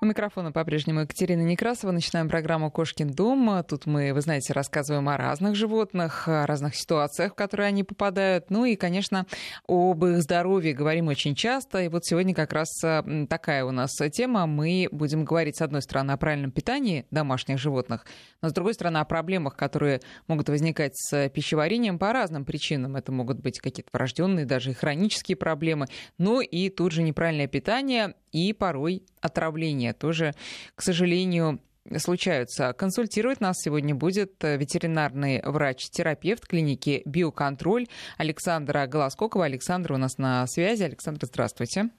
У микрофона по-прежнему Екатерина Некрасова. Начинаем программу «Кошкин дом». Тут мы, вы знаете, рассказываем о разных животных, о разных ситуациях, в которые они попадают. Ну и, конечно, об их здоровье говорим очень часто. И вот сегодня как раз такая у нас тема. Мы будем говорить, с одной стороны, о правильном питании домашних животных, но с другой стороны, о проблемах, которые могут возникать с пищеварением по разным причинам. Это могут быть какие-то врожденные, даже и хронические проблемы. Ну и тут же неправильное питание и порой отравление тоже, к сожалению, случаются. Консультировать нас сегодня будет ветеринарный врач-терапевт клиники «Биоконтроль» Александра Голоскокова. Александра у нас на связи. Александра, здравствуйте.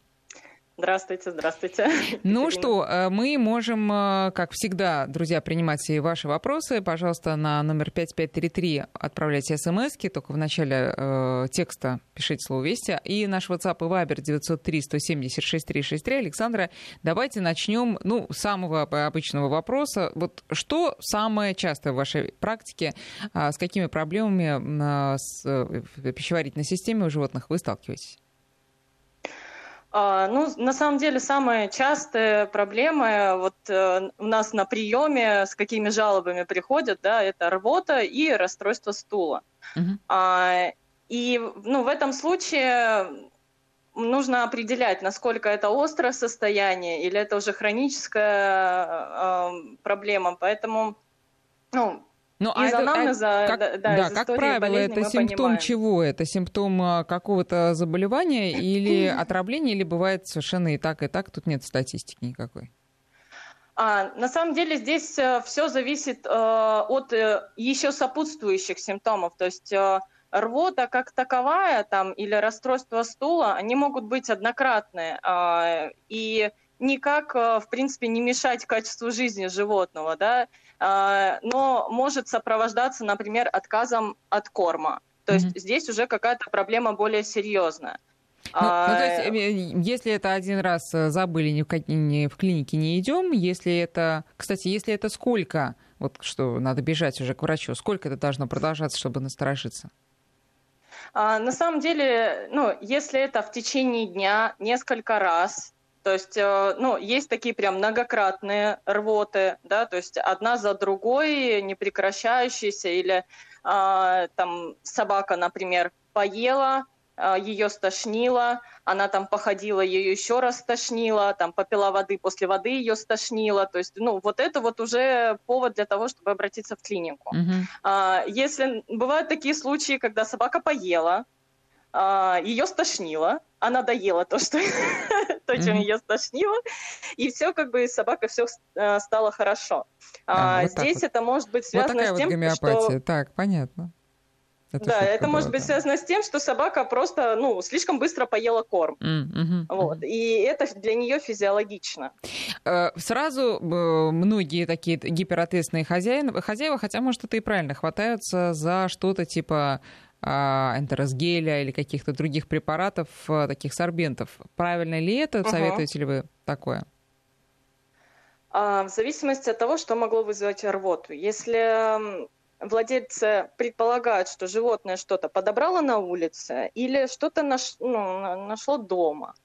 Здравствуйте, здравствуйте. Ну что, э, мы можем, э, как всегда, друзья, принимать и ваши вопросы. Пожалуйста, на номер 5533 отправляйте смс только в начале э, текста пишите слово «Вести». И наш WhatsApp и Viber 903 176 363. Александра, давайте начнем ну, с самого обычного вопроса. Вот что самое частое в вашей практике, а, с какими проблемами а, с пищеварительной системой у животных вы сталкиваетесь? А, ну, на самом деле, самая частая проблема вот э, у нас на приеме, с какими жалобами приходят, да, это рвота и расстройство стула. Uh-huh. А, и, ну, в этом случае нужно определять, насколько это острое состояние или это уже хроническая э, проблема. Поэтому, ну, ну, а из это, анамнеза, а, как, да, да, да как правило, это симптом понимаем. чего? Это симптом а, какого-то заболевания или отравления, или бывает совершенно и так, и так, тут нет статистики никакой? А, на самом деле здесь э, все зависит э, от э, еще сопутствующих симптомов, то есть э, рвота как таковая там или расстройство стула, они могут быть однократные э, и никак, э, в принципе, не мешать качеству жизни животного, да, а, но может сопровождаться, например, отказом от корма. То есть mm-hmm. здесь уже какая-то проблема более серьезная. Ну, а... ну, то есть, э, если это один раз э, забыли, ни в, ни в клинике не идем, если это, кстати, если это сколько, вот что надо бежать уже к врачу, сколько это должно продолжаться, чтобы насторожиться? А, на самом деле, ну, если это в течение дня несколько раз, то есть, э, ну, есть такие прям многократные рвоты, да, то есть одна за другой, не прекращающиеся, или э, там собака, например, поела, э, ее стошнило, она там походила, ее еще раз стошнило, там попила воды, после воды ее стошнило, то есть, ну, вот это вот уже повод для того, чтобы обратиться в клинику. Mm-hmm. Если бывают такие случаи, когда собака поела, а, ее стошнило, она доела то, что то, чем ее стошнило, и все как бы собака все э, стало хорошо. А, а вот здесь вот. это может быть связано вот с тем, вот гомеопатия. что так понятно. Это да, это была, может быть да. связано с тем, что собака просто, ну, слишком быстро поела корм. Mm-hmm. Вот. И это для нее физиологично. Э, сразу э, многие такие гиперответственные хозяин, хозяева, хотя, может, это и правильно, хватаются за что-то типа а, энтеросгеля или каких-то других препаратов, а, таких сорбентов. Правильно ли это? Угу. Советуете ли вы такое? А, в зависимости от того, что могло вызвать рвоту. Если владельцы предполагают, что животное что-то подобрало на улице или что-то наш, ну, нашло дома,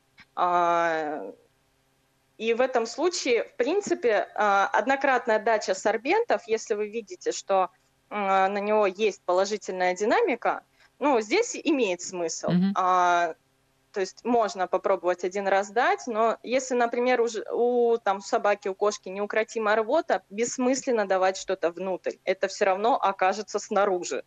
и в этом случае, в принципе, однократная дача сорбентов, если вы видите, что на него есть положительная динамика, ну, здесь имеет смысл. Mm-hmm. А, то есть можно попробовать один раз дать, но если, например, у, у там, собаки, у кошки неукротимая рвота, бессмысленно давать что-то внутрь. Это все равно окажется снаружи.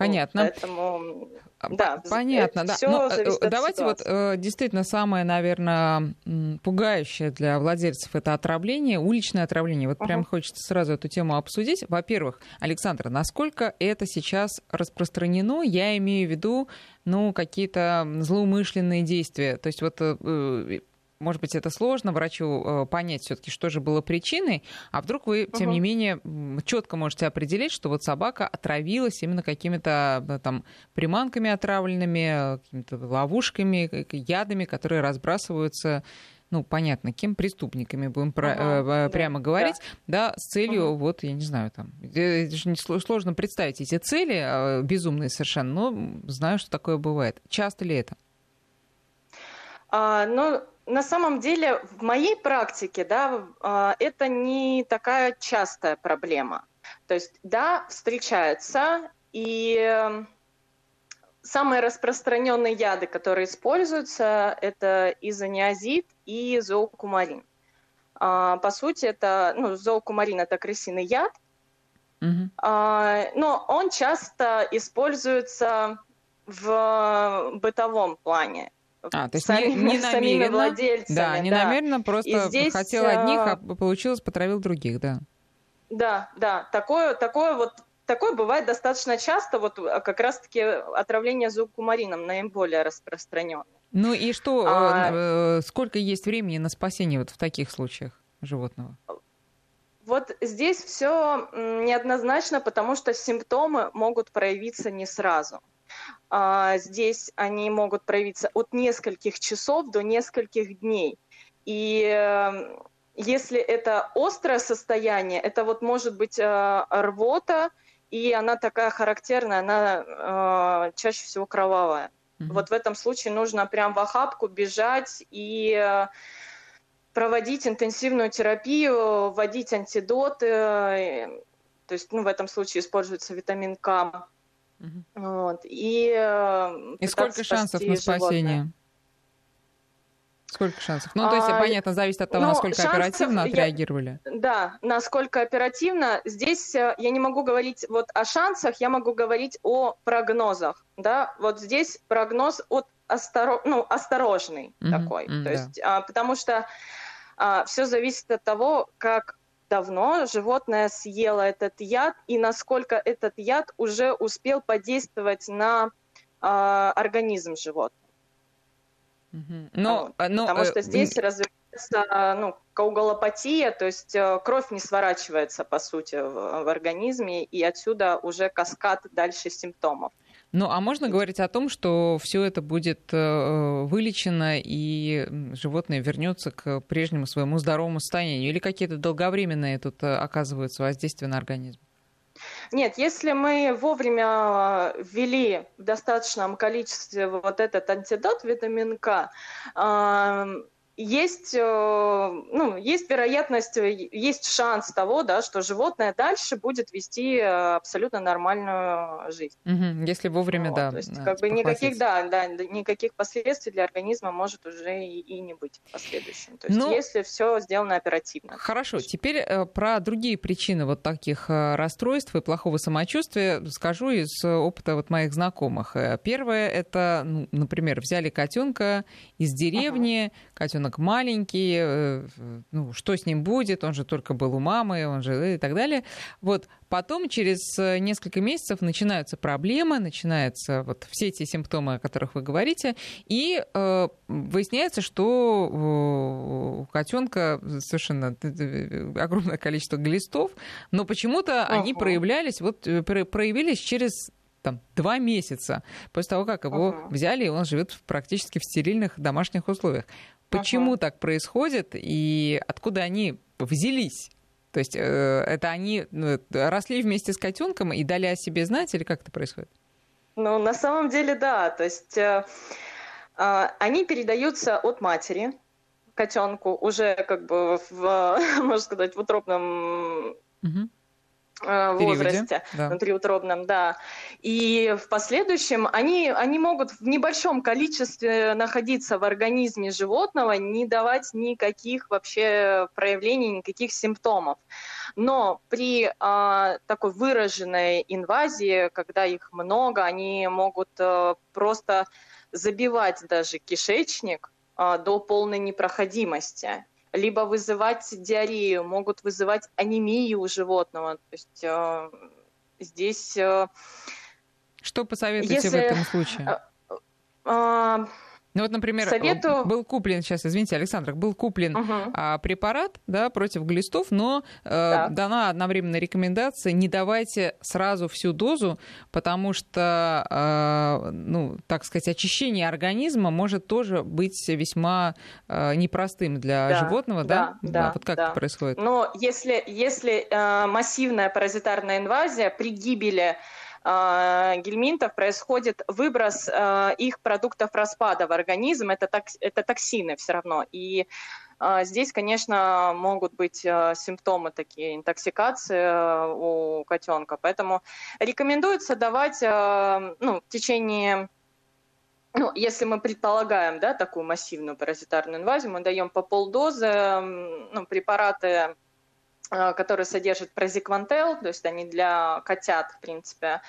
Понятно. Поэтому, да, Понятно, да. Но, э, давайте вот э, действительно самое, наверное, пугающее для владельцев это отравление, уличное отравление. Вот uh-huh. прям хочется сразу эту тему обсудить. Во-первых, Александра, насколько это сейчас распространено? Я имею в виду, ну, какие-то злоумышленные действия. То есть вот э, может быть, это сложно врачу э, понять все-таки, что же было причиной, а вдруг вы, тем угу. не менее, четко можете определить, что вот собака отравилась именно какими-то э, там приманками отравленными, какими-то ловушками, ядами, которые разбрасываются ну, понятно, кем преступниками будем ага, э, прямо да, говорить, да, да с целью, ага. вот, я не знаю, там, это же сложно представить эти цели, безумные совершенно, но знаю, что такое бывает. Часто ли это? А, ну, на самом деле, в моей практике, да, а, это не такая частая проблема. То есть, да, встречается, и эм, самые распространенные яды, которые используются, это изониазид и зоокумарин. А, по сути, это, ну, зоокумарин – это крысиный яд, угу. но он часто используется в бытовом плане. А, то есть самими, не, не намеренно, владельцами. Да, не да. намеренно, просто здесь, хотел одних, а, а получилось, потравил других, да. Да, да, такое, такое вот Такое бывает достаточно часто, вот а, как раз-таки отравление зоокумарином наиболее распространенное. Ну и что, а... Э, сколько есть времени на спасение вот в таких случаях животного? Вот здесь все неоднозначно, потому что симптомы могут проявиться не сразу. А, здесь они могут проявиться от нескольких часов до нескольких дней. И эм, если это острое состояние, это вот может быть э, рвота, и она такая характерная, она э, чаще всего кровавая. Mm-hmm. Вот в этом случае нужно прям в охапку бежать и э, проводить интенсивную терапию, вводить антидоты. То есть, ну, в этом случае используется витамин К. Mm-hmm. Вот, и, э, и сколько шансов на спасение? Животное. Сколько шансов? Ну, то есть, а, понятно, зависит от того, ну, насколько оперативно отреагировали. Я, да, насколько оперативно. Здесь э, я не могу говорить вот о шансах, я могу говорить о прогнозах. Да? Вот здесь прогноз от остро... ну, осторожный mm-hmm, такой. Mm-hmm, то есть, да. а, потому что а, все зависит от того, как давно животное съело этот яд и насколько этот яд уже успел подействовать на а, организм животного. Но, вот. но, Потому э, что здесь э... развивается ну, коуголопатия, то есть э, кровь не сворачивается, по сути, в, в организме, и отсюда уже каскад дальше симптомов. Ну, а можно говорить о том, что все это будет э, вылечено и животное вернется к прежнему своему здоровому состоянию? Или какие-то долговременные тут оказываются воздействия на организм? Нет, если мы вовремя ввели в достаточном количестве вот этот антидот витамин К, есть, э, ну, есть вероятность, э, есть шанс того, да, что животное дальше будет вести э, абсолютно нормальную жизнь. Угу, если вовремя, вот, да. То есть, как бы никаких, да, да, никаких последствий для организма может уже и, и не быть в последующем. То есть, ну, если все сделано оперативно. Хорошо, теперь про другие причины вот таких расстройств и плохого самочувствия скажу из опыта вот моих знакомых. Первое это, ну, например, взяли котенка из деревни, uh котенок ребенок маленький, э, ну, что с ним будет, он же только был у мамы, он же э, и так далее. Вот потом через э, несколько месяцев начинаются проблемы, начинаются вот все эти симптомы, о которых вы говорите, и э, выясняется, что у котенка совершенно огромное количество глистов, но почему-то uh-huh. они проявлялись, вот проявились через там, два месяца после того, как его uh-huh. взяли, и он живет практически в стерильных домашних условиях. Почему ага. так происходит и откуда они взялись? То есть э, это они ну, росли вместе с котенком и дали о себе знать, или как это происходит? Ну, на самом деле, да. То есть э, э, они передаются от матери котенку уже как бы в, можно сказать, в утробном угу. Э, возрасте, да. внутриутробном, да. И в последующем они, они могут в небольшом количестве находиться в организме животного, не давать никаких вообще проявлений, никаких симптомов. Но при а, такой выраженной инвазии, когда их много, они могут а, просто забивать даже кишечник а, до полной непроходимости либо вызывать диарею, могут вызывать анемию у животного. То есть э, здесь... Э, Что посоветуете если, в этом случае? Э, э, ну вот, например, Советую... был куплен, сейчас, извините, Александр, был куплен угу. а, препарат да, против глистов, но э, дана одновременно рекомендация не давайте сразу всю дозу, потому что, э, ну, так сказать, очищение организма может тоже быть весьма э, непростым для да, животного, да? Да, да. Вот как да. это происходит? Но если, если э, массивная паразитарная инвазия при гибели гельминтов происходит выброс их продуктов распада в организм, это, это токсины все равно. И Здесь, конечно, могут быть симптомы такие интоксикации у котенка, поэтому рекомендуется давать ну, в течение ну, если мы предполагаем, да, такую массивную паразитарную инвазию, мы даем по полдозы ну, препараты, которые содержат прозиквантел, то есть они для котят, в принципе,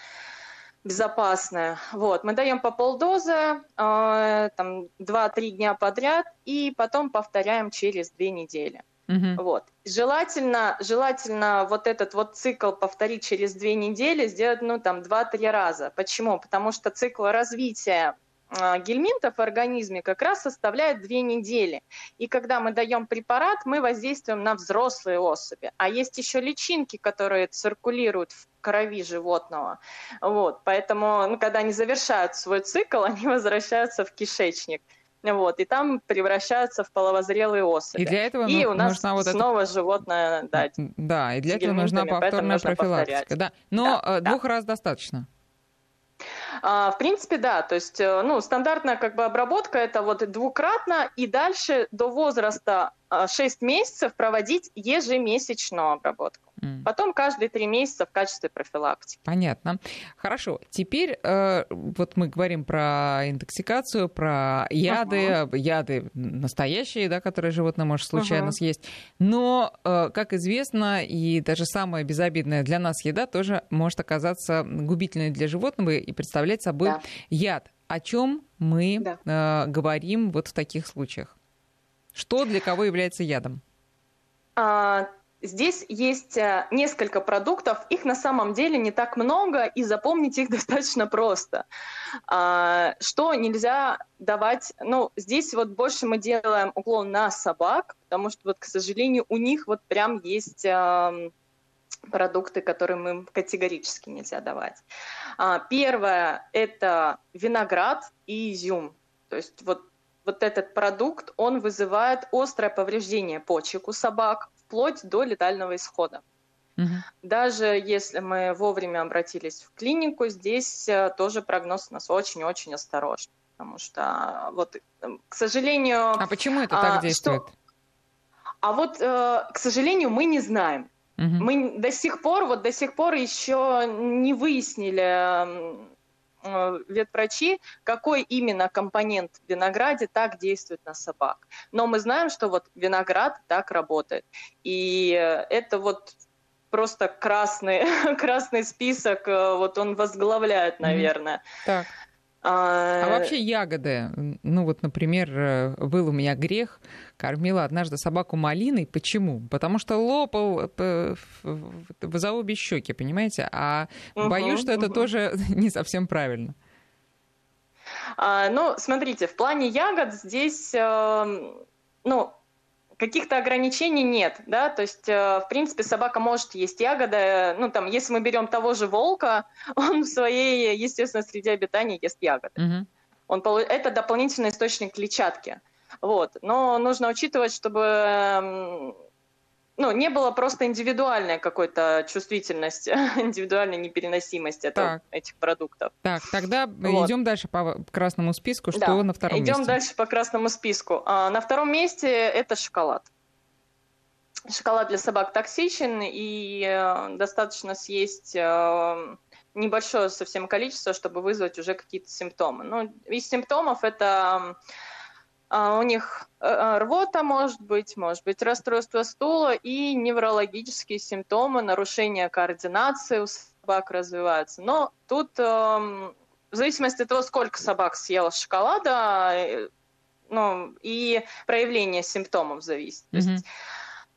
безопасные. Вот, мы даем по полдозы, э, там, 2-3 дня подряд, и потом повторяем через 2 недели. Угу. Вот. Желательно, желательно вот этот вот цикл повторить через две недели, сделать, ну, там, два-три раза. Почему? Потому что цикл развития гельминтов в организме как раз составляет две недели. И когда мы даем препарат, мы воздействуем на взрослые особи. А есть еще личинки, которые циркулируют в крови животного. Вот. Поэтому, ну, когда они завершают свой цикл, они возвращаются в кишечник. Вот, и там превращаются в половозрелые особи. И для этого и у нас нужна вот снова это... животное, да. Да, и для этого нужна повторная профилактика. Да. Но да, двух да. раз достаточно. А, в принципе, да, то есть, э, ну, стандартная как бы обработка это вот двукратно и дальше до возраста 6 а, месяцев проводить ежемесячную обработку. Mm. Потом каждые три месяца в качестве профилактики. Понятно. Хорошо. Теперь э, вот мы говорим про интоксикацию, про яды, uh-huh. яды настоящие, да, которые животное может случайно uh-huh. съесть. Но, э, как известно, и даже самая безобидная для нас еда тоже может оказаться губительной для животного и представлять собой да. яд. О чем мы да. э, говорим вот в таких случаях? Что для кого является ядом? А, Здесь есть э, несколько продуктов, их на самом деле не так много, и запомнить их достаточно просто. А, что нельзя давать, ну, здесь вот больше мы делаем уклон на собак, потому что вот, к сожалению, у них вот прям есть эм, продукты, которые мы категорически нельзя давать. А, первое – это виноград и изюм. То есть вот вот этот продукт, он вызывает острое повреждение почек у собак, вплоть до летального исхода. Угу. Даже если мы вовремя обратились в клинику, здесь э, тоже прогноз у нас очень-очень осторожный. Потому что, вот, эм, к сожалению... А почему это так а, действует? Что... А вот, э, к сожалению, мы не знаем. Угу. Мы до сих пор, вот до сих пор еще не выяснили Э, ветврачи, какой именно компонент в винограде так действует на собак. Но мы знаем, что вот виноград так работает. И это вот просто красный, красный список, э, вот он возглавляет, наверное. Mm-hmm. Так. А, а вообще ягоды, ну вот, например, э, был у меня грех, кормила однажды собаку малиной. Почему? Потому что лопал э, за обе щеки, понимаете? А угу, боюсь, что угу. это тоже не совсем правильно. А, ну, смотрите, в плане ягод здесь, э, ну, каких-то ограничений нет, да, то есть, э, в принципе, собака может есть ягоды, ну, там, если мы берем того же волка, он в своей естественной среде обитания ест ягоды. Mm-hmm. Он, это дополнительный источник клетчатки, вот, но нужно учитывать, чтобы эм, ну, не было просто индивидуальной какой-то чувствительности, индивидуальной непереносимости этого, этих продуктов. Так, тогда вот. идем дальше по красному списку. Что да. на втором идем месте? Идем дальше по красному списку. А, на втором месте это шоколад. Шоколад для собак токсичен, и э, достаточно съесть э, небольшое совсем количество, чтобы вызвать уже какие-то симптомы. Ну, из симптомов это у них э, рвота может быть, может быть расстройство стула и неврологические симптомы, нарушение координации у собак развиваются. Но тут эм, в зависимости от того, сколько собак съела шоколада, э, ну, и проявление симптомов зависит. Mm-hmm.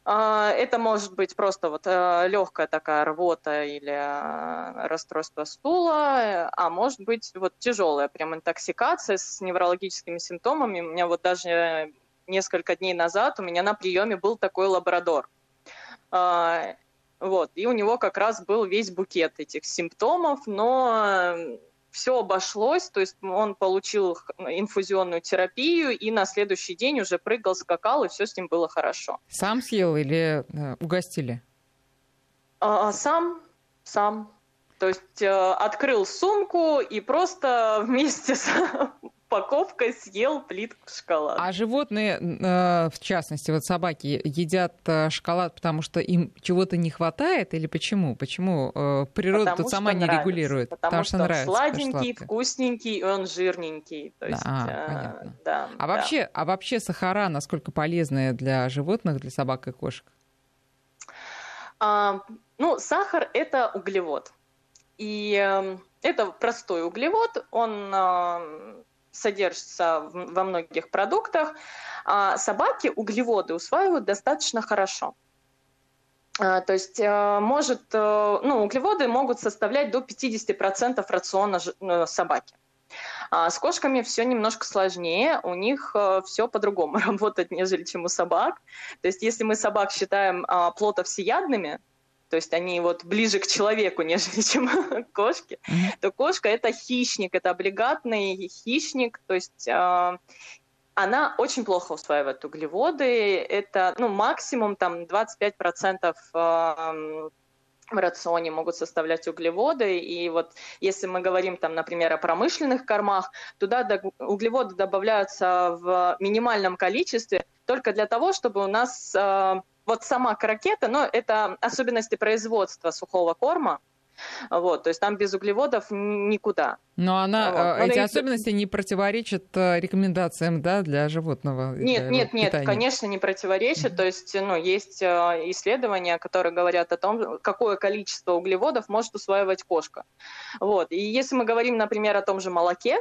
А, это может быть просто вот э, легкая такая рвота или э, расстройство стула, а может быть вот тяжелая прям интоксикация с неврологическими симптомами. У меня вот даже несколько дней назад у меня на приеме был такой лабрадор. А, вот, и у него как раз был весь букет этих симптомов, но все обошлось, то есть он получил инфузионную терапию и на следующий день уже прыгал, скакал, и все с ним было хорошо. Сам съел или э, угостили? А, а, сам, сам. То есть э, открыл сумку и просто вместе с упаковкой съел плитку шоколада. А животные, э, в частности, вот собаки, едят э, шоколад, потому что им чего-то не хватает или почему? Почему э, природа потому тут сама не нравится, регулирует? Потому, потому что, что нравится, сладенький, вкусненький, и он жирненький. То есть, да, э, понятно. Да, а, да. Вообще, а вообще сахара насколько полезные для животных, для собак и кошек? А, ну, сахар – это углевод. И э, это простой углевод, он содержится во многих продуктах, а собаки углеводы усваивают достаточно хорошо. А, то есть э, может, э, ну, углеводы могут составлять до 50% рациона э, собаки. А с кошками все немножко сложнее, у них все по-другому работает, нежели чем у собак. То есть если мы собак считаем плотов всеядными, то есть они вот ближе к человеку, нежели чем кошки, mm-hmm. то кошка это хищник, это облигатный хищник, то есть э, она очень плохо усваивает углеводы, это ну, максимум там 25% э, в рационе могут составлять углеводы. И вот если мы говорим, там, например, о промышленных кормах, туда углеводы добавляются в минимальном количестве только для того, чтобы у нас э, вот сама крокета, но это особенности производства сухого корма, вот, то есть там без углеводов никуда. Но она, вот. Э, эти Но особенности не противоречат э, рекомендациям да, для животного? Нет, для нет, нет, питания. конечно, не противоречат. Mm-hmm. То есть ну, есть э, исследования, которые говорят о том, какое количество углеводов может усваивать кошка. Вот. И если мы говорим, например, о том же молоке,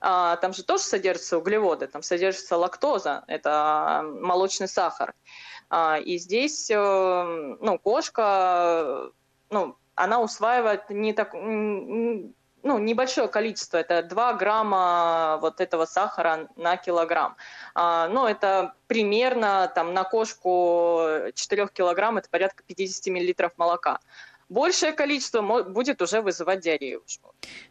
а, там же тоже содержатся углеводы, там содержится лактоза, это молочный сахар. А, и здесь, э, ну, кошка, ну, она усваивает не так, ну, небольшое количество, это 2 грамма вот этого сахара на килограмм. А, ну, это примерно там на кошку 4 килограмм, это порядка 50 миллилитров молока большее количество будет уже вызывать диарею.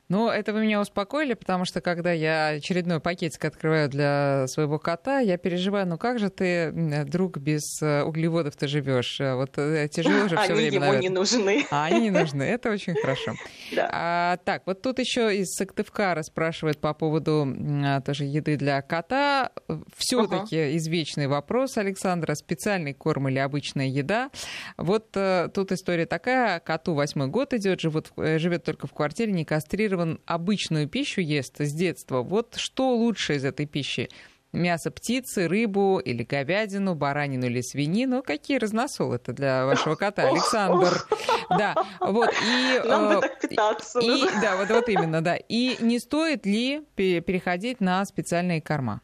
Ну, это вы меня успокоили, потому что когда я очередной пакетик открываю для своего кота, я переживаю, ну как же ты, друг, без э, углеводов ты живешь? Э, вот э, тяжело же все время. Они ему не нужны. А они не нужны, это очень хорошо. Да. А, так, вот тут еще из Сыктывкара спрашивают по поводу а, тоже еды для кота. Все-таки uh-huh. извечный вопрос, Александра, специальный корм или обычная еда? Вот тут история такая, коту восьмой год идет, живет, живет только в квартире, не кастрирован консервирован обычную пищу ест с детства. Вот что лучше из этой пищи? Мясо птицы, рыбу или говядину, баранину или свинину. Какие разносолы это для вашего кота, Александр? Да, вот. И, Нам бы э, так питаться. И, да, вот, вот именно, да. И не стоит ли переходить на специальные корма?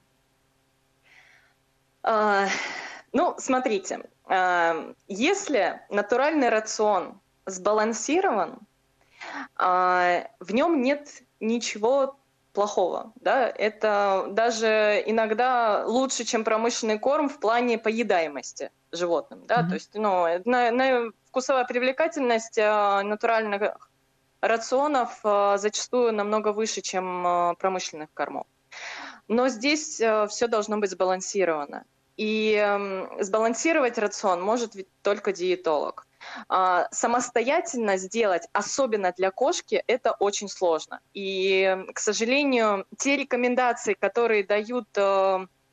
А, ну, смотрите, а, если натуральный рацион сбалансирован, в нем нет ничего плохого. Да? Это даже иногда лучше, чем промышленный корм в плане поедаемости животным. Да? Mm-hmm. То есть ну, на, на вкусовая привлекательность а, натуральных рационов а, зачастую намного выше, чем промышленных кормов. Но здесь все должно быть сбалансировано. И сбалансировать рацион может ведь только диетолог. А, самостоятельно сделать, особенно для кошки, это очень сложно. И, к сожалению, те рекомендации, которые дают э,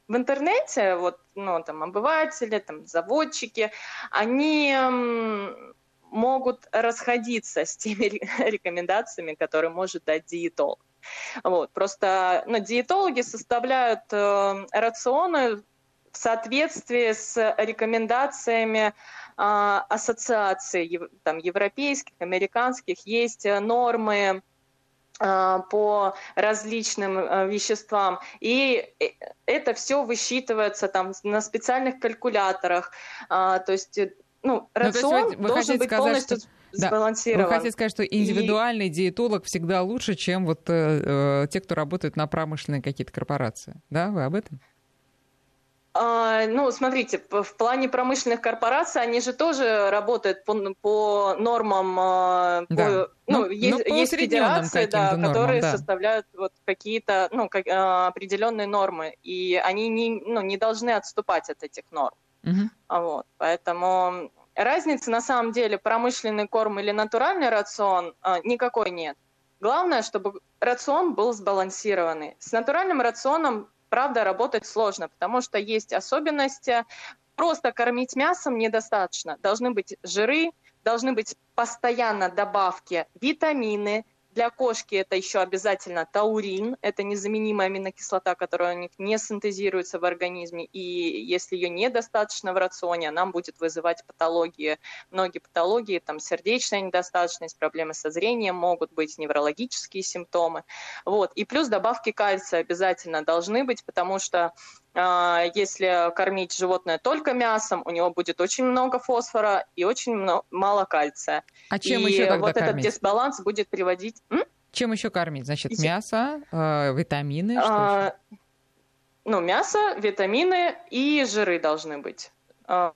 в интернете, вот, ну, там, обыватели, там, заводчики, они могут расходиться с теми рекомендациями, которые может дать диетолог. Вот. Просто ну, диетологи составляют э, рационы в соответствии с рекомендациями ассоциаций там, европейских, американских, есть э, нормы а, по различным э, веществам. И э, это все высчитывается там на специальных калькуляторах. А, то есть, ну, рацион ну, есть вы, вы должен быть сказать, полностью что... сбалансирован. Вы хотите сказать, что индивидуальный и... диетолог всегда лучше, чем вот э, те, кто работает на промышленные какие-то корпорации. Да, вы об этом? А, ну, смотрите, в плане промышленных корпораций они же тоже работают по, по нормам, а, да. по, ну, ну, есть, ну, есть федерации, да, нормам, которые да. составляют вот какие-то ну, как, а, определенные нормы, и они не, ну, не должны отступать от этих норм. Угу. Вот, поэтому разницы на самом деле промышленный корм или натуральный рацион никакой нет. Главное, чтобы рацион был сбалансированный. С натуральным рационом, правда, работать сложно, потому что есть особенности. Просто кормить мясом недостаточно. Должны быть жиры, должны быть постоянно добавки витамины, для кошки это еще обязательно таурин, это незаменимая аминокислота, которая у них не синтезируется в организме, и если ее недостаточно в рационе, она будет вызывать патологии, многие патологии, там сердечная недостаточность, проблемы со зрением, могут быть неврологические симптомы. Вот. И плюс добавки кальция обязательно должны быть, потому что если кормить животное только мясом, у него будет очень много фосфора и очень много, мало кальция. А чем и еще тогда вот кормить? этот дисбаланс будет приводить... М? Чем еще кормить? Значит, мясо, э, витамины, а, еще? Ну, мясо, витамины и жиры должны быть. Э,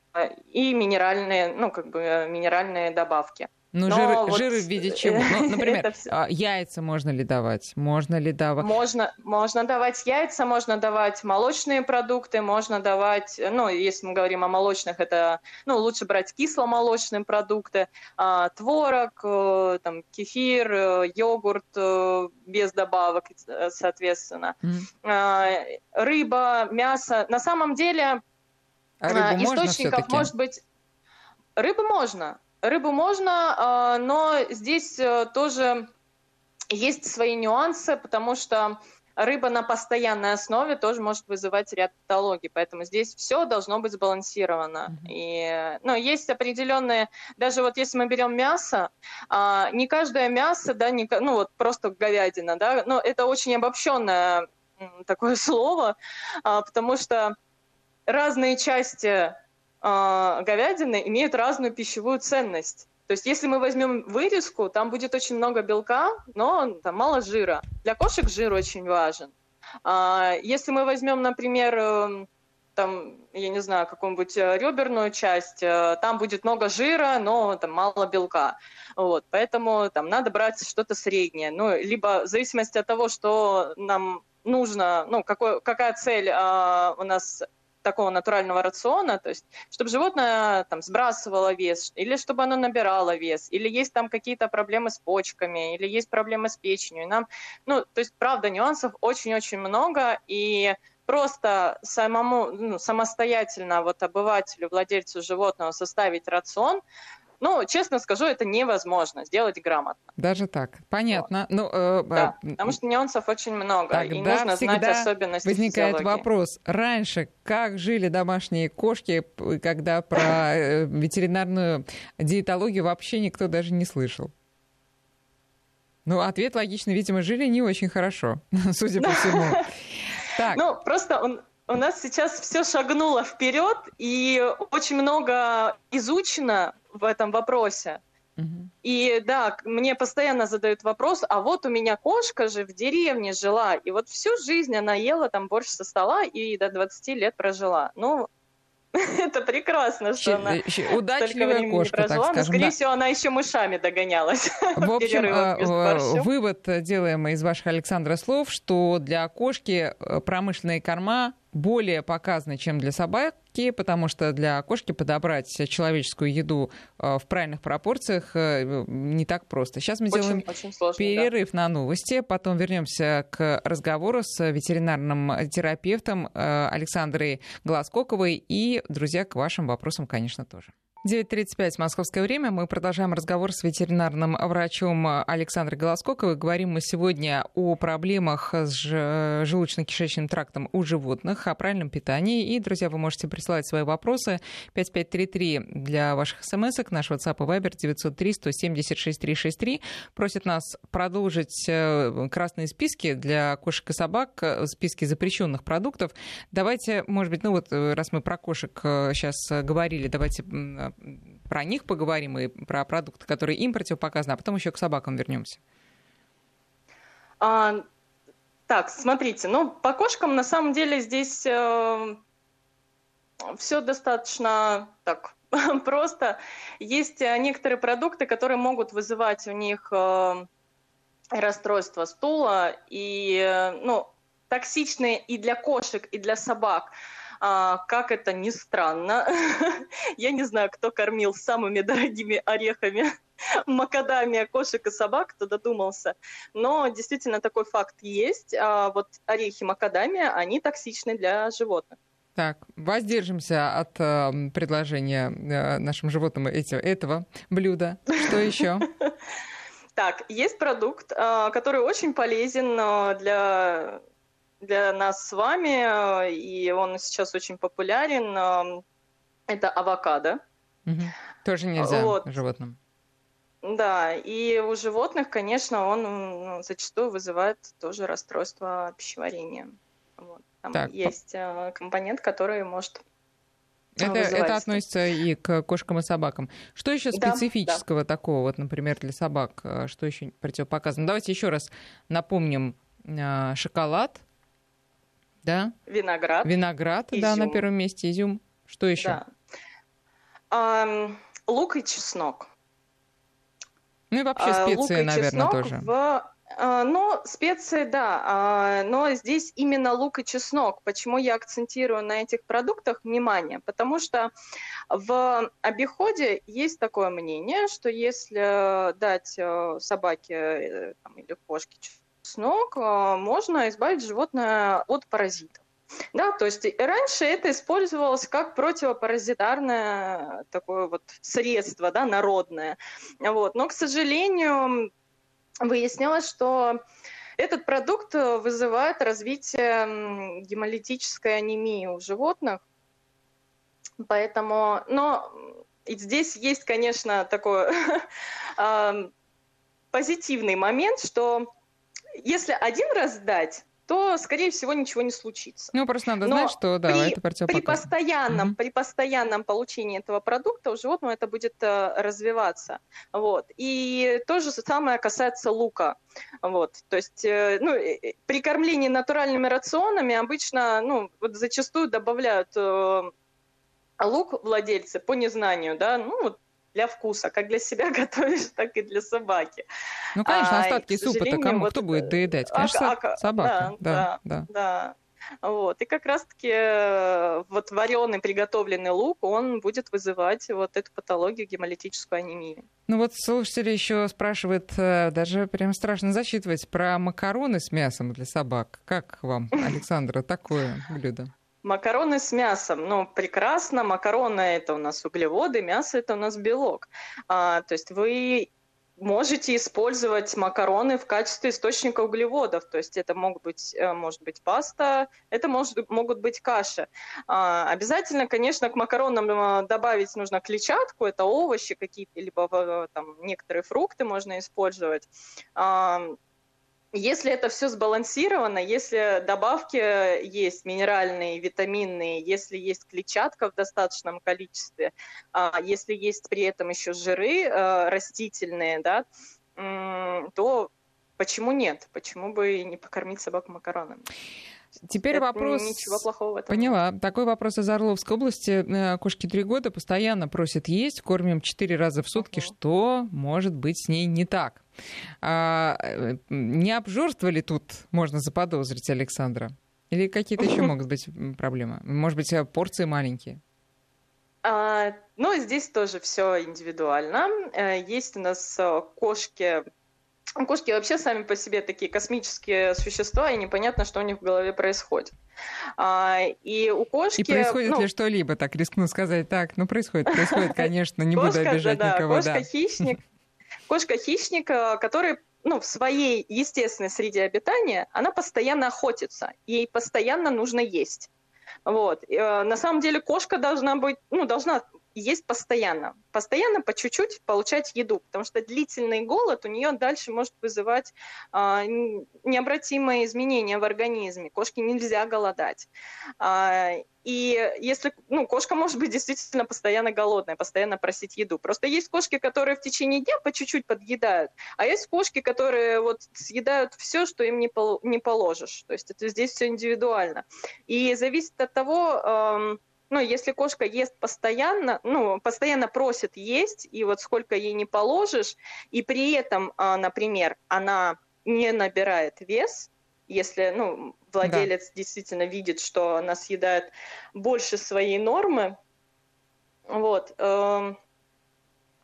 и минеральные, ну, как бы э, минеральные добавки. Ну, жиры, вот жиры в виде чего? Ну, например, а, яйца можно ли давать? Можно ли давать? Можно, можно давать яйца, можно давать молочные продукты, можно давать, ну, если мы говорим о молочных, это, ну, лучше брать кисломолочные продукты, а, творог, э, там, кефир, э, йогурт э, без добавок, соответственно. Mm. Рыба, мясо. На самом деле, а источников может быть... Рыбу можно, Рыбу можно, а, но здесь э, тоже есть свои нюансы, потому что рыба на постоянной основе тоже может вызывать ряд патологий, поэтому здесь все должно быть сбалансировано. Mm-hmm. И, ну, есть определенные, даже вот если мы берем мясо, а, не каждое мясо, да, не, ну вот просто говядина, да, но это очень обобщенное такое слово, а, потому что разные части говядины имеют разную пищевую ценность. То есть если мы возьмем вырезку, там будет очень много белка, но там мало жира. Для кошек жир очень важен. А если мы возьмем, например, эм, там, я не знаю, какую-нибудь э, реберную часть, э, там будет много жира, но там мало белка. Вот, поэтому там надо брать что-то среднее. Ну, либо в зависимости от того, что нам нужно, ну, какой, какая цель э, у нас такого натурального рациона, то есть чтобы животное там сбрасывало вес, или чтобы оно набирало вес, или есть там какие-то проблемы с почками, или есть проблемы с печенью. нам, ну, то есть, правда, нюансов очень-очень много, и просто самому, ну, самостоятельно вот обывателю, владельцу животного составить рацион, ну, честно скажу, это невозможно сделать грамотно. Даже так. Понятно. Вот. Ну, э, да, э, потому что нюансов очень много, Тогда и нужно знать особенности возникает физиологии. вопрос. Раньше как жили домашние кошки, когда про э, ветеринарную диетологию вообще никто даже не слышал? Ну, ответ логичный. Видимо, жили не очень хорошо, судя по всему. Так. Ну, просто он, у нас сейчас все шагнуло вперед, и очень много изучено в этом вопросе. Uh-huh. И да, мне постоянно задают вопрос, а вот у меня кошка же в деревне жила, и вот всю жизнь она ела там борщ со стола и до 20 лет прожила. Ну, это прекрасно, что она удачливая кошка, прожила, так скажем. Но, скорее да. всего, она еще мышами догонялась. В общем, а, вывод делаем из ваших, Александра, слов, что для кошки э, промышленные корма более показаны, чем для собаки, потому что для кошки подобрать человеческую еду э, в правильных пропорциях э, не так просто. Сейчас мы очень, делаем очень сложно, перерыв да. на новости, потом вернемся к разговору с ветеринарным терапевтом э, Александрой Глазкоковой и, друзья, к вашим вопросам, конечно, тоже. 9.35 московское время. Мы продолжаем разговор с ветеринарным врачом Александрой Голоскоковой. Говорим мы сегодня о проблемах с желудочно-кишечным трактом у животных, о правильном питании. И, друзья, вы можете присылать свои вопросы 5533 для ваших смс наш WhatsApp и Viber 903 176 363. Просят нас продолжить э, красные списки для кошек и собак, э, списки запрещенных продуктов. Давайте, может быть, ну вот э, раз мы про кошек сейчас говорили, давайте про них поговорим и про продукты, которые им противопоказаны, а потом еще к собакам вернемся. А, так, смотрите, ну, по кошкам на самом деле здесь э, все достаточно так просто. Есть э, некоторые продукты, которые могут вызывать у них э, расстройство стула и, э, ну, токсичные и для кошек, и для собак. А, как это ни странно, я не знаю, кто кормил самыми дорогими орехами макадамия кошек и собак, кто додумался. Но действительно такой факт есть. А вот орехи макадамия, они токсичны для животных. Так, воздержимся от э, предложения э, нашим животным эти, этого блюда. Что еще? Так, есть продукт, э, который очень полезен э, для, для нас с вами, э, и он сейчас очень популярен. Это авокадо. Угу. Тоже нельзя вот. животным. Да, и у животных, конечно, он ну, зачастую вызывает тоже расстройство пищеварения. Вот. Там так, есть по... компонент, который может это, это относится и к кошкам и собакам. Что еще специфического да, да. такого, вот, например, для собак, э, что еще противопоказано? Давайте еще раз напомним э, шоколад, да? Виноград. Виноград, изюм. да, на первом месте, изюм. Что еще? Да. А, лук и чеснок. Ну и вообще а, специи, а, наверное, тоже. В а, но специи, да, а, но здесь именно лук и чеснок. Почему я акцентирую на этих продуктах внимание? Потому что в обиходе есть такое мнение, что если дать э, собаке э, там, или кошке чеснок, э, можно избавить животное от паразитов. Да, то есть раньше это использовалось как противопаразитарное такое вот средство, да, народное. Вот. Но, к сожалению, выяснилось, что этот продукт э, вызывает развитие гемолитической анемии у животных. Поэтому, но здесь есть, конечно, такой позитивный момент, что если один раз дать, то, скорее всего, ничего не случится. Ну, просто надо Но знать, что да, при, это При постоянном, mm-hmm. при постоянном получении этого продукта у животного это будет э, развиваться. Вот. И то же самое касается лука. Вот. То есть э, ну, при кормлении натуральными рационами обычно ну, вот зачастую добавляют э, лук владельцы по незнанию, да, ну вот для вкуса. Как для себя готовишь, так и для собаки. Ну, конечно, а, остатки супа-то кому вот кто будет доедать? Конечно, а, а, собака. Да, да, да. да. Вот. И как раз-таки э, вот вареный приготовленный лук, он будет вызывать вот эту патологию гемолитическую анемию. Ну вот слушатели еще спрашивают, э, даже прям страшно засчитывать, про макароны с мясом для собак. Как вам, Александра, такое блюдо? Макароны с мясом, ну, прекрасно. Макароны – это у нас углеводы, мясо – это у нас белок. А, то есть вы можете использовать макароны в качестве источника углеводов. То есть это могут быть, э, может быть паста, это может, могут быть каши. А, обязательно, конечно, к макаронам э, добавить нужно клетчатку, это овощи какие-то, либо э, там, некоторые фрукты можно использовать. А, если это все сбалансировано, если добавки есть минеральные, витаминные, если есть клетчатка в достаточном количестве, а если есть при этом еще жиры э, растительные, да, то почему нет? Почему бы не покормить собаку макаронами? Теперь это вопрос... Ничего плохого в этом. Поняла. Такой вопрос из Орловской области. Э, кошки три года постоянно просят есть, кормим четыре раза в сутки. Uh-huh. Что может быть с ней не так? А, э, не обжорство ли тут можно заподозрить Александра? Или какие-то еще могут быть проблемы? Может быть, э, порции маленькие? А, ну, здесь тоже все индивидуально. Есть у нас кошки Кошки вообще сами по себе такие космические существа, и непонятно, что у них в голове происходит. А, и у кошки... И происходит ну, ли что-либо, так рискну сказать. Так, ну происходит, происходит, конечно, не буду обижать никого. Кошка-хищник, кошка-хищник, э, который ну, в своей естественной среде обитания, она постоянно охотится, ей постоянно нужно есть. Вот. Э, на самом деле кошка должна быть, ну, должна есть постоянно. Постоянно по чуть-чуть получать еду, потому что длительный голод у нее дальше может вызывать а, необратимые изменения в организме. Кошке нельзя голодать. А, и если, ну, кошка может быть действительно постоянно голодная, постоянно просить еду. Просто есть кошки, которые в течение дня по чуть-чуть подъедают, а есть кошки, которые вот съедают все, что им не, пол, не положишь. То есть это здесь все индивидуально. И зависит от того, ну, если кошка ест постоянно, ну, постоянно просит есть, и вот сколько ей не положишь, и при этом, а, например, она не набирает вес, если ну, владелец да. действительно видит, что она съедает больше своей нормы. Вот. Э,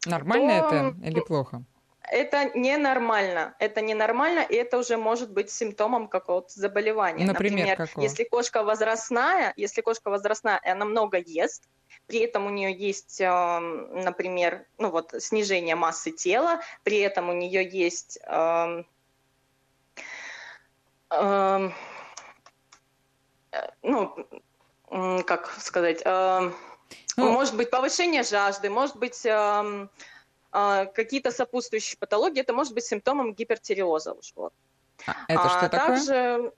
Нормально то... это или плохо? Это ненормально. Это ненормально, и это уже может быть симптомом какого-то заболевания. Например, Например какого? если кошка возрастная, если кошка возрастная, и она много ест, при этом у нее есть, эм, например, ну вот снижение массы тела, при этом у нее есть эм, эм, ну, как сказать, ну, может быть повышение жажды, может быть а, какие-то сопутствующие патологии, это может быть симптомом гипертиреоза у животных. А, это что а, такое? Также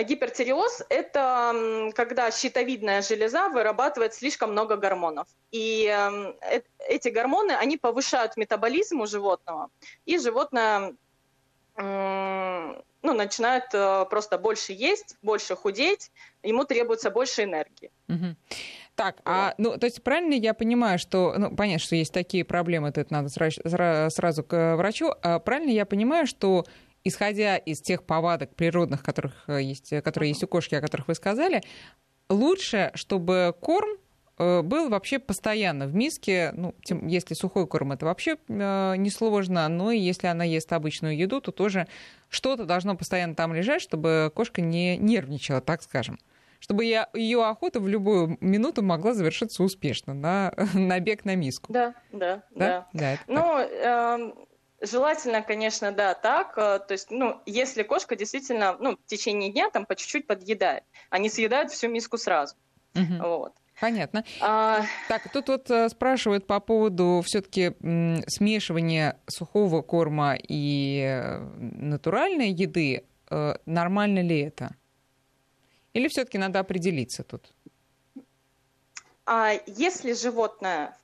гипертиреоз – это когда щитовидная железа вырабатывает слишком много гормонов. И э, эти гормоны, они повышают метаболизм у животного, и животное ну, начинает э, просто больше есть, больше худеть, ему требуется больше энергии. Угу. Так, а, ну, то есть правильно я понимаю, что, ну, понятно, что есть такие проблемы, то это надо сразу к врачу. А правильно я понимаю, что исходя из тех повадок природных, которых э, есть, которые есть у кошки, о которых вы сказали, лучше, чтобы корм э, был вообще постоянно в миске. Ну, тем, если сухой корм, это вообще э, несложно, но и если она ест обычную еду, то тоже что-то должно постоянно там лежать, чтобы кошка не нервничала, так скажем чтобы я, ее охота в любую минуту могла завершиться успешно на, на бег на миску. Да, да, да. да. да ну, э, желательно, конечно, да, так. Э, то есть, ну, если кошка действительно, ну, в течение дня там по чуть-чуть подъедает, не съедает всю миску сразу. Угу. Вот. Понятно. А... Так, тут вот э, спрашивают по поводу все-таки смешивания сухого корма и э, натуральной еды. Нормально ли это? Или все-таки надо определиться тут? А если животное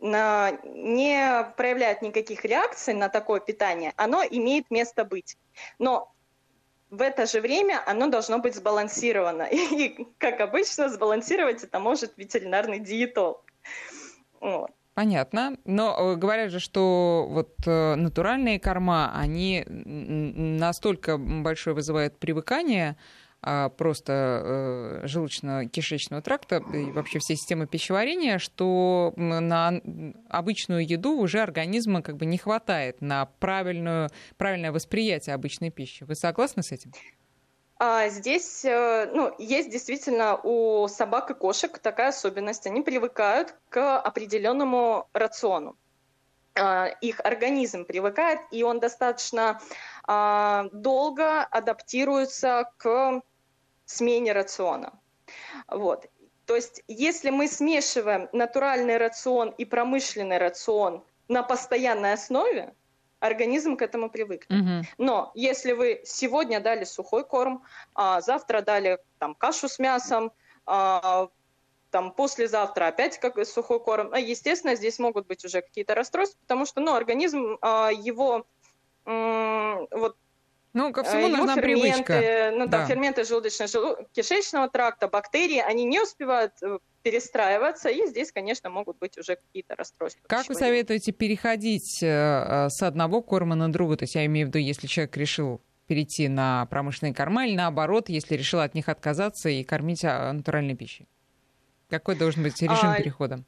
не проявляет никаких реакций на такое питание, оно имеет место быть. Но в это же время оно должно быть сбалансировано. И, как обычно, сбалансировать это может ветеринарный диетолог. Вот. Понятно. Но э, говорят же, что вот э, натуральные корма, они настолько большое вызывают привыкание, просто э, желудочно-кишечного тракта и вообще всей системы пищеварения, что на обычную еду уже организма как бы не хватает на правильную, правильное восприятие обычной пищи. Вы согласны с этим? А здесь э, ну, есть действительно у собак и кошек такая особенность. Они привыкают к определенному рациону. А, их организм привыкает, и он достаточно а, долго адаптируется к смене рациона. Вот. То есть, если мы смешиваем натуральный рацион и промышленный рацион на постоянной основе, организм к этому привыкнет. Угу. Но если вы сегодня дали сухой корм, а завтра дали там кашу с мясом, а, там послезавтра опять как сухой корм, а, естественно, здесь могут быть уже какие-то расстройства, потому что ну, организм а, его вот ну, ко всему э, нужна ферменты, привычка. Ну, да, да. ферменты желудочно-кишечного тракта, бактерии, они не успевают э, перестраиваться, и здесь, конечно, могут быть уже какие-то расстройства. Как вы советуете переходить э, с одного корма на другой? То есть я имею в виду, если человек решил перейти на промышленные корма, или наоборот, если решил от них отказаться и кормить а, натуральной пищей? Какой должен быть режим а, перехода?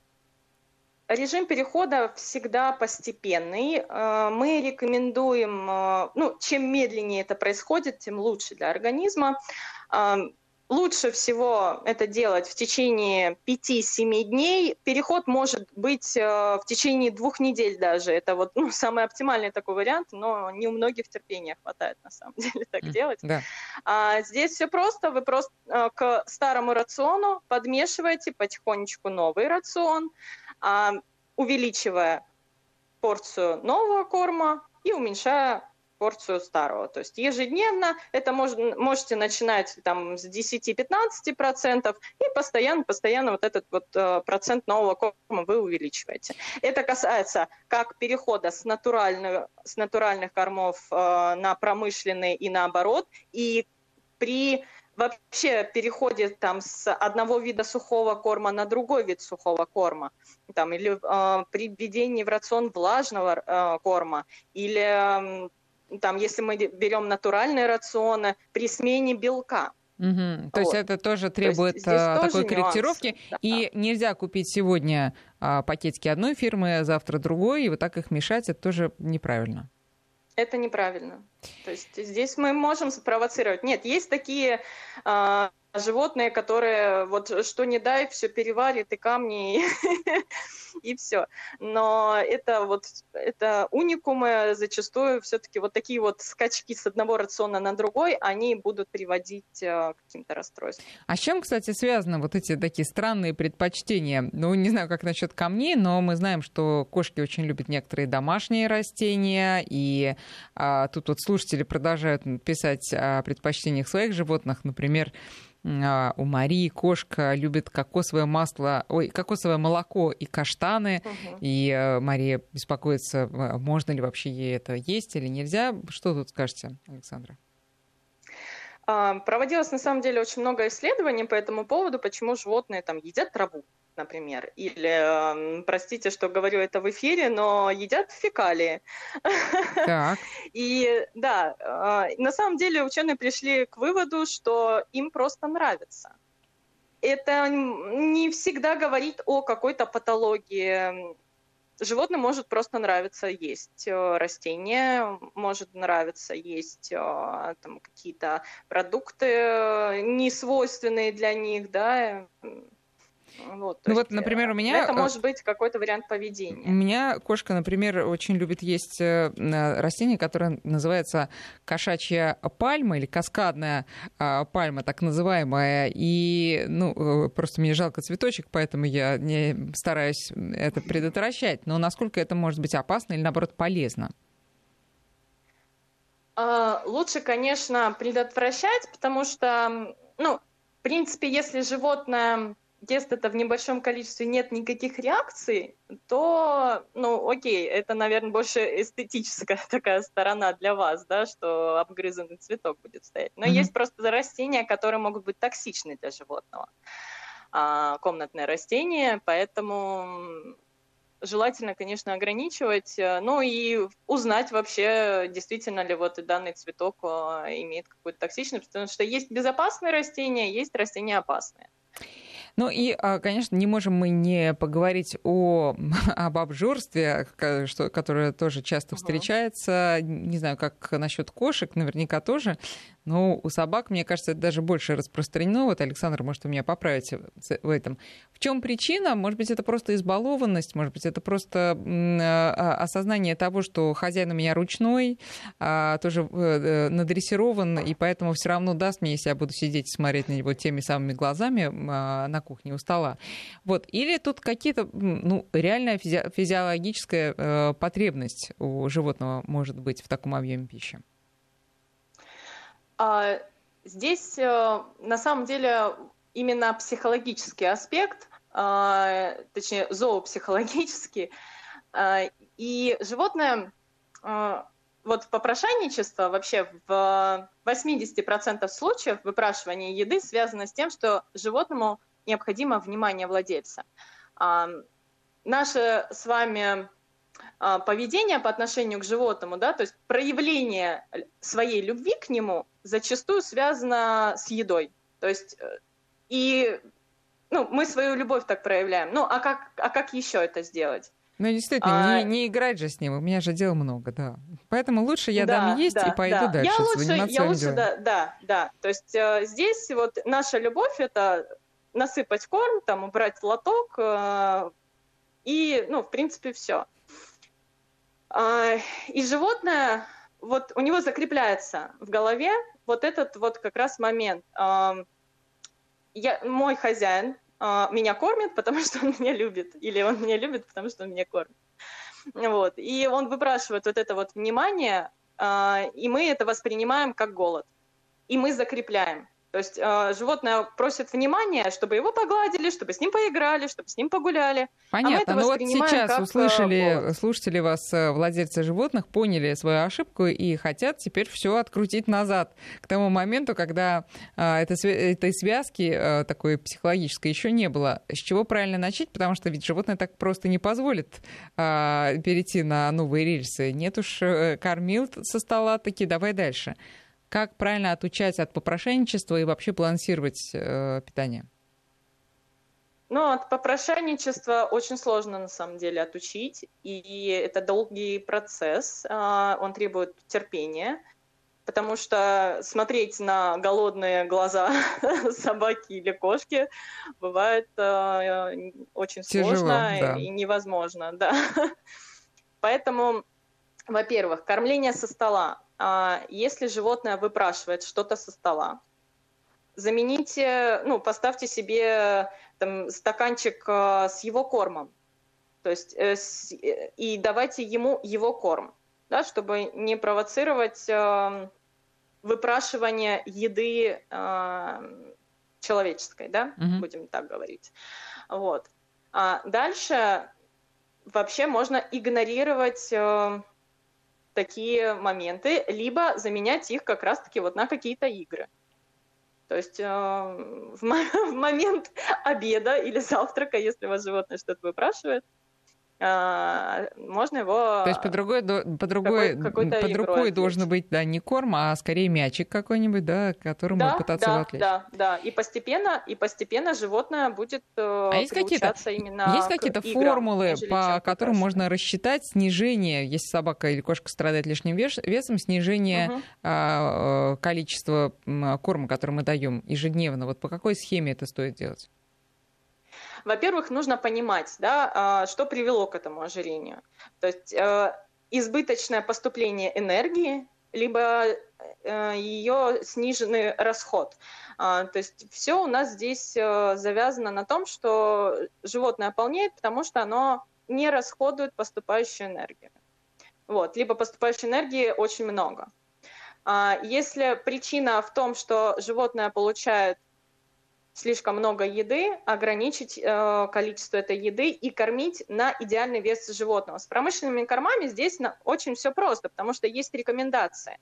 Режим перехода всегда постепенный. Э, мы рекомендуем, э, ну, чем медленнее это происходит, тем лучше для организма. Э, лучше всего это делать в течение 5-7 дней. Переход может быть в течение двух недель даже. Это вот ну, самый оптимальный такой вариант, но не у многих терпения хватает на самом деле так делать. Да. А здесь все просто. Вы просто к старому рациону подмешиваете потихонечку новый рацион увеличивая порцию нового корма и уменьшая порцию старого. То есть ежедневно это можно, можете начинать там с 10-15% и постоянно, постоянно вот этот вот э, процент нового корма вы увеличиваете. Это касается как перехода с натуральных, с натуральных кормов э, на промышленные и наоборот. И при вообще переходе там с одного вида сухого корма на другой вид сухого корма, там, или э, при введении в рацион влажного э, корма, или э, там, если мы берем натуральные рационы, при смене белка. Угу. То вот. есть это тоже требует То э, такой тоже корректировки. Да. И нельзя купить сегодня а, пакетики одной фирмы, завтра другой, и вот так их мешать, это тоже неправильно. Это неправильно. То есть здесь мы можем спровоцировать. Нет, есть такие а, животные, которые вот что не дай, все переварит и камни, и, все. Но это вот это уникумы зачастую все-таки вот такие вот скачки с одного рациона на другой, они будут приводить э, к каким-то расстройствам. А с чем, кстати, связаны вот эти такие странные предпочтения? Ну, не знаю, как насчет камней, но мы знаем, что кошки очень любят некоторые домашние растения, и а, тут вот слушатели продолжают писать о предпочтениях своих животных, например, а, у Марии кошка любит кокосовое масло, ой, кокосовое молоко и каштаны. Угу. И э, Мария беспокоится, можно ли вообще ей это есть или нельзя. Что тут скажете, Александра? А, проводилось на самом деле очень много исследований по этому поводу, почему животные там едят траву например, или, простите, что говорю это в эфире, но едят фекалии. Так. И да, а, на самом деле ученые пришли к выводу, что им просто нравится. Это не всегда говорит о какой-то патологии. Животным может просто нравиться есть э, растения, может нравиться есть э, там, какие-то продукты э, не свойственные для них, да, вот, ну вот, например, у меня... Это может быть какой-то вариант поведения. У меня кошка, например, очень любит есть э, растение, которое называется кошачья пальма или каскадная а, пальма, так называемая. И, ну, э, просто мне жалко цветочек, поэтому я не стараюсь это предотвращать. Но насколько это может быть опасно или, наоборот, полезно? А, лучше, конечно, предотвращать, потому что, ну, в принципе, если животное ест это в небольшом количестве, нет никаких реакций, то, ну, окей, это, наверное, больше эстетическая такая сторона для вас, да, что обгрызанный цветок будет стоять. Но mm-hmm. есть просто растения, которые могут быть токсичны для животного. А, комнатные растения, поэтому желательно, конечно, ограничивать, ну и узнать вообще, действительно ли вот данный цветок а, имеет какую-то токсичность, потому что есть безопасные растения, есть растения опасные. Ну и, а, конечно, не можем мы не поговорить о, об обжорстве, что, которое тоже часто встречается. Не знаю, как насчет кошек, наверняка тоже. Но у собак, мне кажется, это даже больше распространено. Вот Александр, может, у меня поправите в этом. В чем причина? Может быть, это просто избалованность, может быть, это просто а, а, осознание того, что хозяин у меня ручной, тоже э, э, надрессирован, и поэтому все равно даст мне, если я буду сидеть и смотреть на него теми самыми глазами на кухне у стола. Вот. Или тут какие-то, ну, реальная физи- физиологическая э, потребность у животного может быть в таком объеме пищи? А, здесь э, на самом деле именно психологический аспект, а, точнее зоопсихологический, а, и животное вот попрошайничество вообще в 80% случаев выпрашивания еды связано с тем, что животному необходимо внимание владельца. Наше с вами поведение по отношению к животному, да, то есть проявление своей любви к нему зачастую связано с едой. То есть э, и ну, мы свою любовь так проявляем. Ну, а как, а как еще это сделать? Ну, действительно, а... не, не играть же с ним. У меня же дел много, да. Поэтому лучше я да, дам есть да, и пойду да. дальше. Я лучше, я лучше да, да, да. То есть э, здесь вот наша любовь это насыпать корм, там убрать лоток э, и, ну, в принципе, все. Э, и животное, вот у него закрепляется в голове вот этот вот как раз момент. Я, мой хозяин а, меня кормит, потому что он меня любит, или он меня любит, потому что он меня кормит. Вот. И он выпрашивает вот это вот внимание, а, и мы это воспринимаем как голод. И мы закрепляем. То есть э, животное просит внимания, чтобы его погладили, чтобы с ним поиграли, чтобы с ним погуляли. Понятно. А ну вот сейчас как, услышали э, слушатели вас, э, владельцы животных, поняли свою ошибку и хотят теперь все открутить назад к тому моменту, когда э, это, этой связки э, такой психологической еще не было. С чего правильно начать? Потому что ведь животное так просто не позволит э, перейти на новые рельсы. Нет уж, э, кормил со стола, таки давай дальше. Как правильно отучать от попрошайничества и вообще балансировать э, питание? Ну, от попрошайничества очень сложно на самом деле отучить, и это долгий процесс, а, он требует терпения, потому что смотреть на голодные глаза собаки или кошки бывает э, очень Тяжело, сложно да. и невозможно, да. Поэтому, во-первых, кормление со стола. А, если животное выпрашивает что-то со стола, замените, ну, поставьте себе там, стаканчик а, с его кормом, то есть э, э, и давайте ему его корм, да, чтобы не провоцировать э, выпрашивание еды человеческой, да, mm-hmm. будем так говорить. Вот. А дальше вообще можно игнорировать такие моменты, либо заменять их как раз-таки вот на какие-то игры. То есть э, в, в момент обеда или завтрака, если вас животное что-то выпрашивает, можно его... То есть по другой, по другой, какой, под рукой должен быть, да, не корм, а скорее мячик какой-нибудь, да, которым да, пытаться да, его отвлечь. Да, да, и постепенно, и постепенно животное будет э, а есть какие-то, именно Есть какие-то формулы, по которым можно рассчитать снижение, если собака или кошка страдает лишним вес, весом, снижение угу. а, количества корма, который мы даем ежедневно. Вот по какой схеме это стоит делать? Во-первых, нужно понимать, да, а, что привело к этому ожирению. То есть э, избыточное поступление энергии, либо э, ее сниженный расход. А, то есть все у нас здесь э, завязано на том, что животное полнеет, потому что оно не расходует поступающую энергию. Вот, либо поступающей энергии очень много. А, если причина в том, что животное получает слишком много еды, ограничить э, количество этой еды и кормить на идеальный вес животного. С промышленными кормами здесь на, очень все просто, потому что есть рекомендации.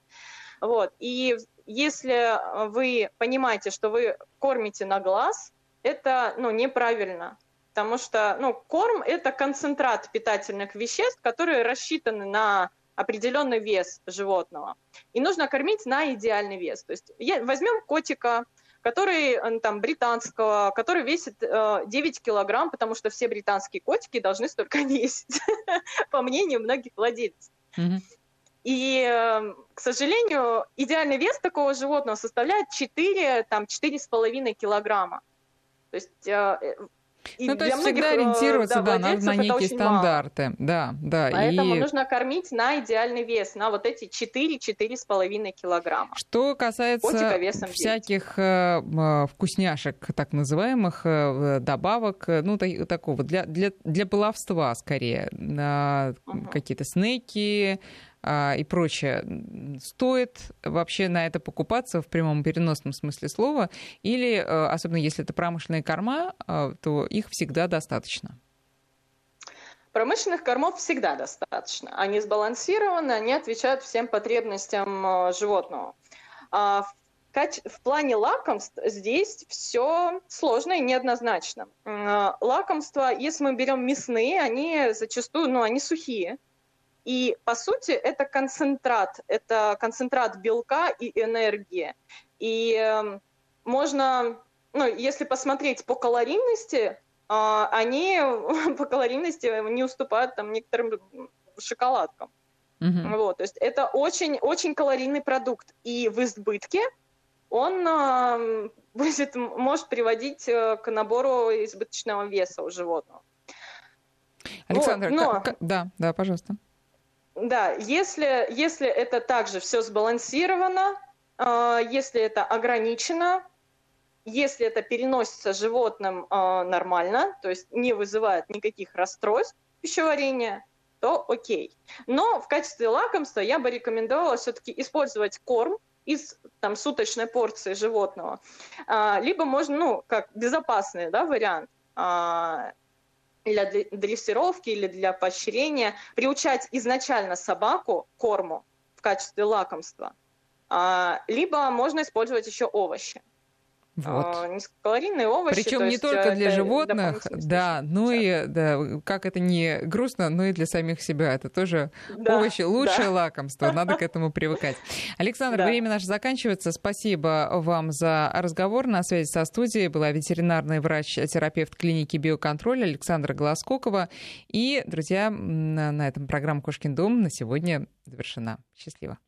Вот. И если вы понимаете, что вы кормите на глаз, это ну, неправильно. Потому что ну, корм – это концентрат питательных веществ, которые рассчитаны на определенный вес животного. И нужно кормить на идеальный вес. То есть возьмем котика, который э, там британского, который весит э, 9 килограмм, потому что все британские котики должны столько весить, по мнению многих владельцев. И, э, к сожалению, идеальный вес такого животного составляет 4, там, 4,5 килограмма. То есть э, и ну, то есть всегда э, ориентироваться да, да, на, на некие стандарты. Мало. Да, да. Поэтому и... нужно кормить на идеальный вес, на вот эти 4-4,5 килограмма. Что касается всяких э, э, вкусняшек, так называемых, добавок, ну, та, такого, для, для, для баловства скорее, угу. какие-то снеки, и прочее, стоит вообще на это покупаться в прямом переносном смысле слова, или, э, особенно если это промышленные корма, э, то их всегда достаточно? Промышленных кормов всегда достаточно. Они сбалансированы, они отвечают всем потребностям животного. А в плане лакомств здесь все сложно и неоднозначно. Лакомства, если мы берем мясные, они зачастую, ну, они сухие, и по сути это концентрат, это концентрат белка и энергии. И э, можно, ну, если посмотреть по калорийности, э, они по калорийности не уступают там некоторым шоколадкам. Mm-hmm. Вот, то есть это очень, очень калорийный продукт. И в избытке он э, будет, может приводить э, к набору избыточного веса у животного. Александр, вот, но... как, да, да, пожалуйста. Да, если, если это также все сбалансировано, э, если это ограничено, если это переносится животным э, нормально, то есть не вызывает никаких расстройств пищеварения, то окей. Но в качестве лакомства я бы рекомендовала все-таки использовать корм, из там, суточной порции животного. А, либо можно, ну, как безопасный да, вариант, а, для дрессировки или для поощрения, приучать изначально собаку корму в качестве лакомства, а, либо можно использовать еще овощи. Вот. А, низкокалорийные овощи. Причем не только для животных, да, ну и да, как это не грустно, но и для самих себя. Это тоже да, овощи лучшее да. лакомство. Надо к этому привыкать. Александр, да. время наше заканчивается. Спасибо вам за разговор. На связи со студией была ветеринарный врач-терапевт клиники биоконтроля Александра Голоскокова. И, друзья, на этом программа Кошкин дом на сегодня завершена. Счастливо.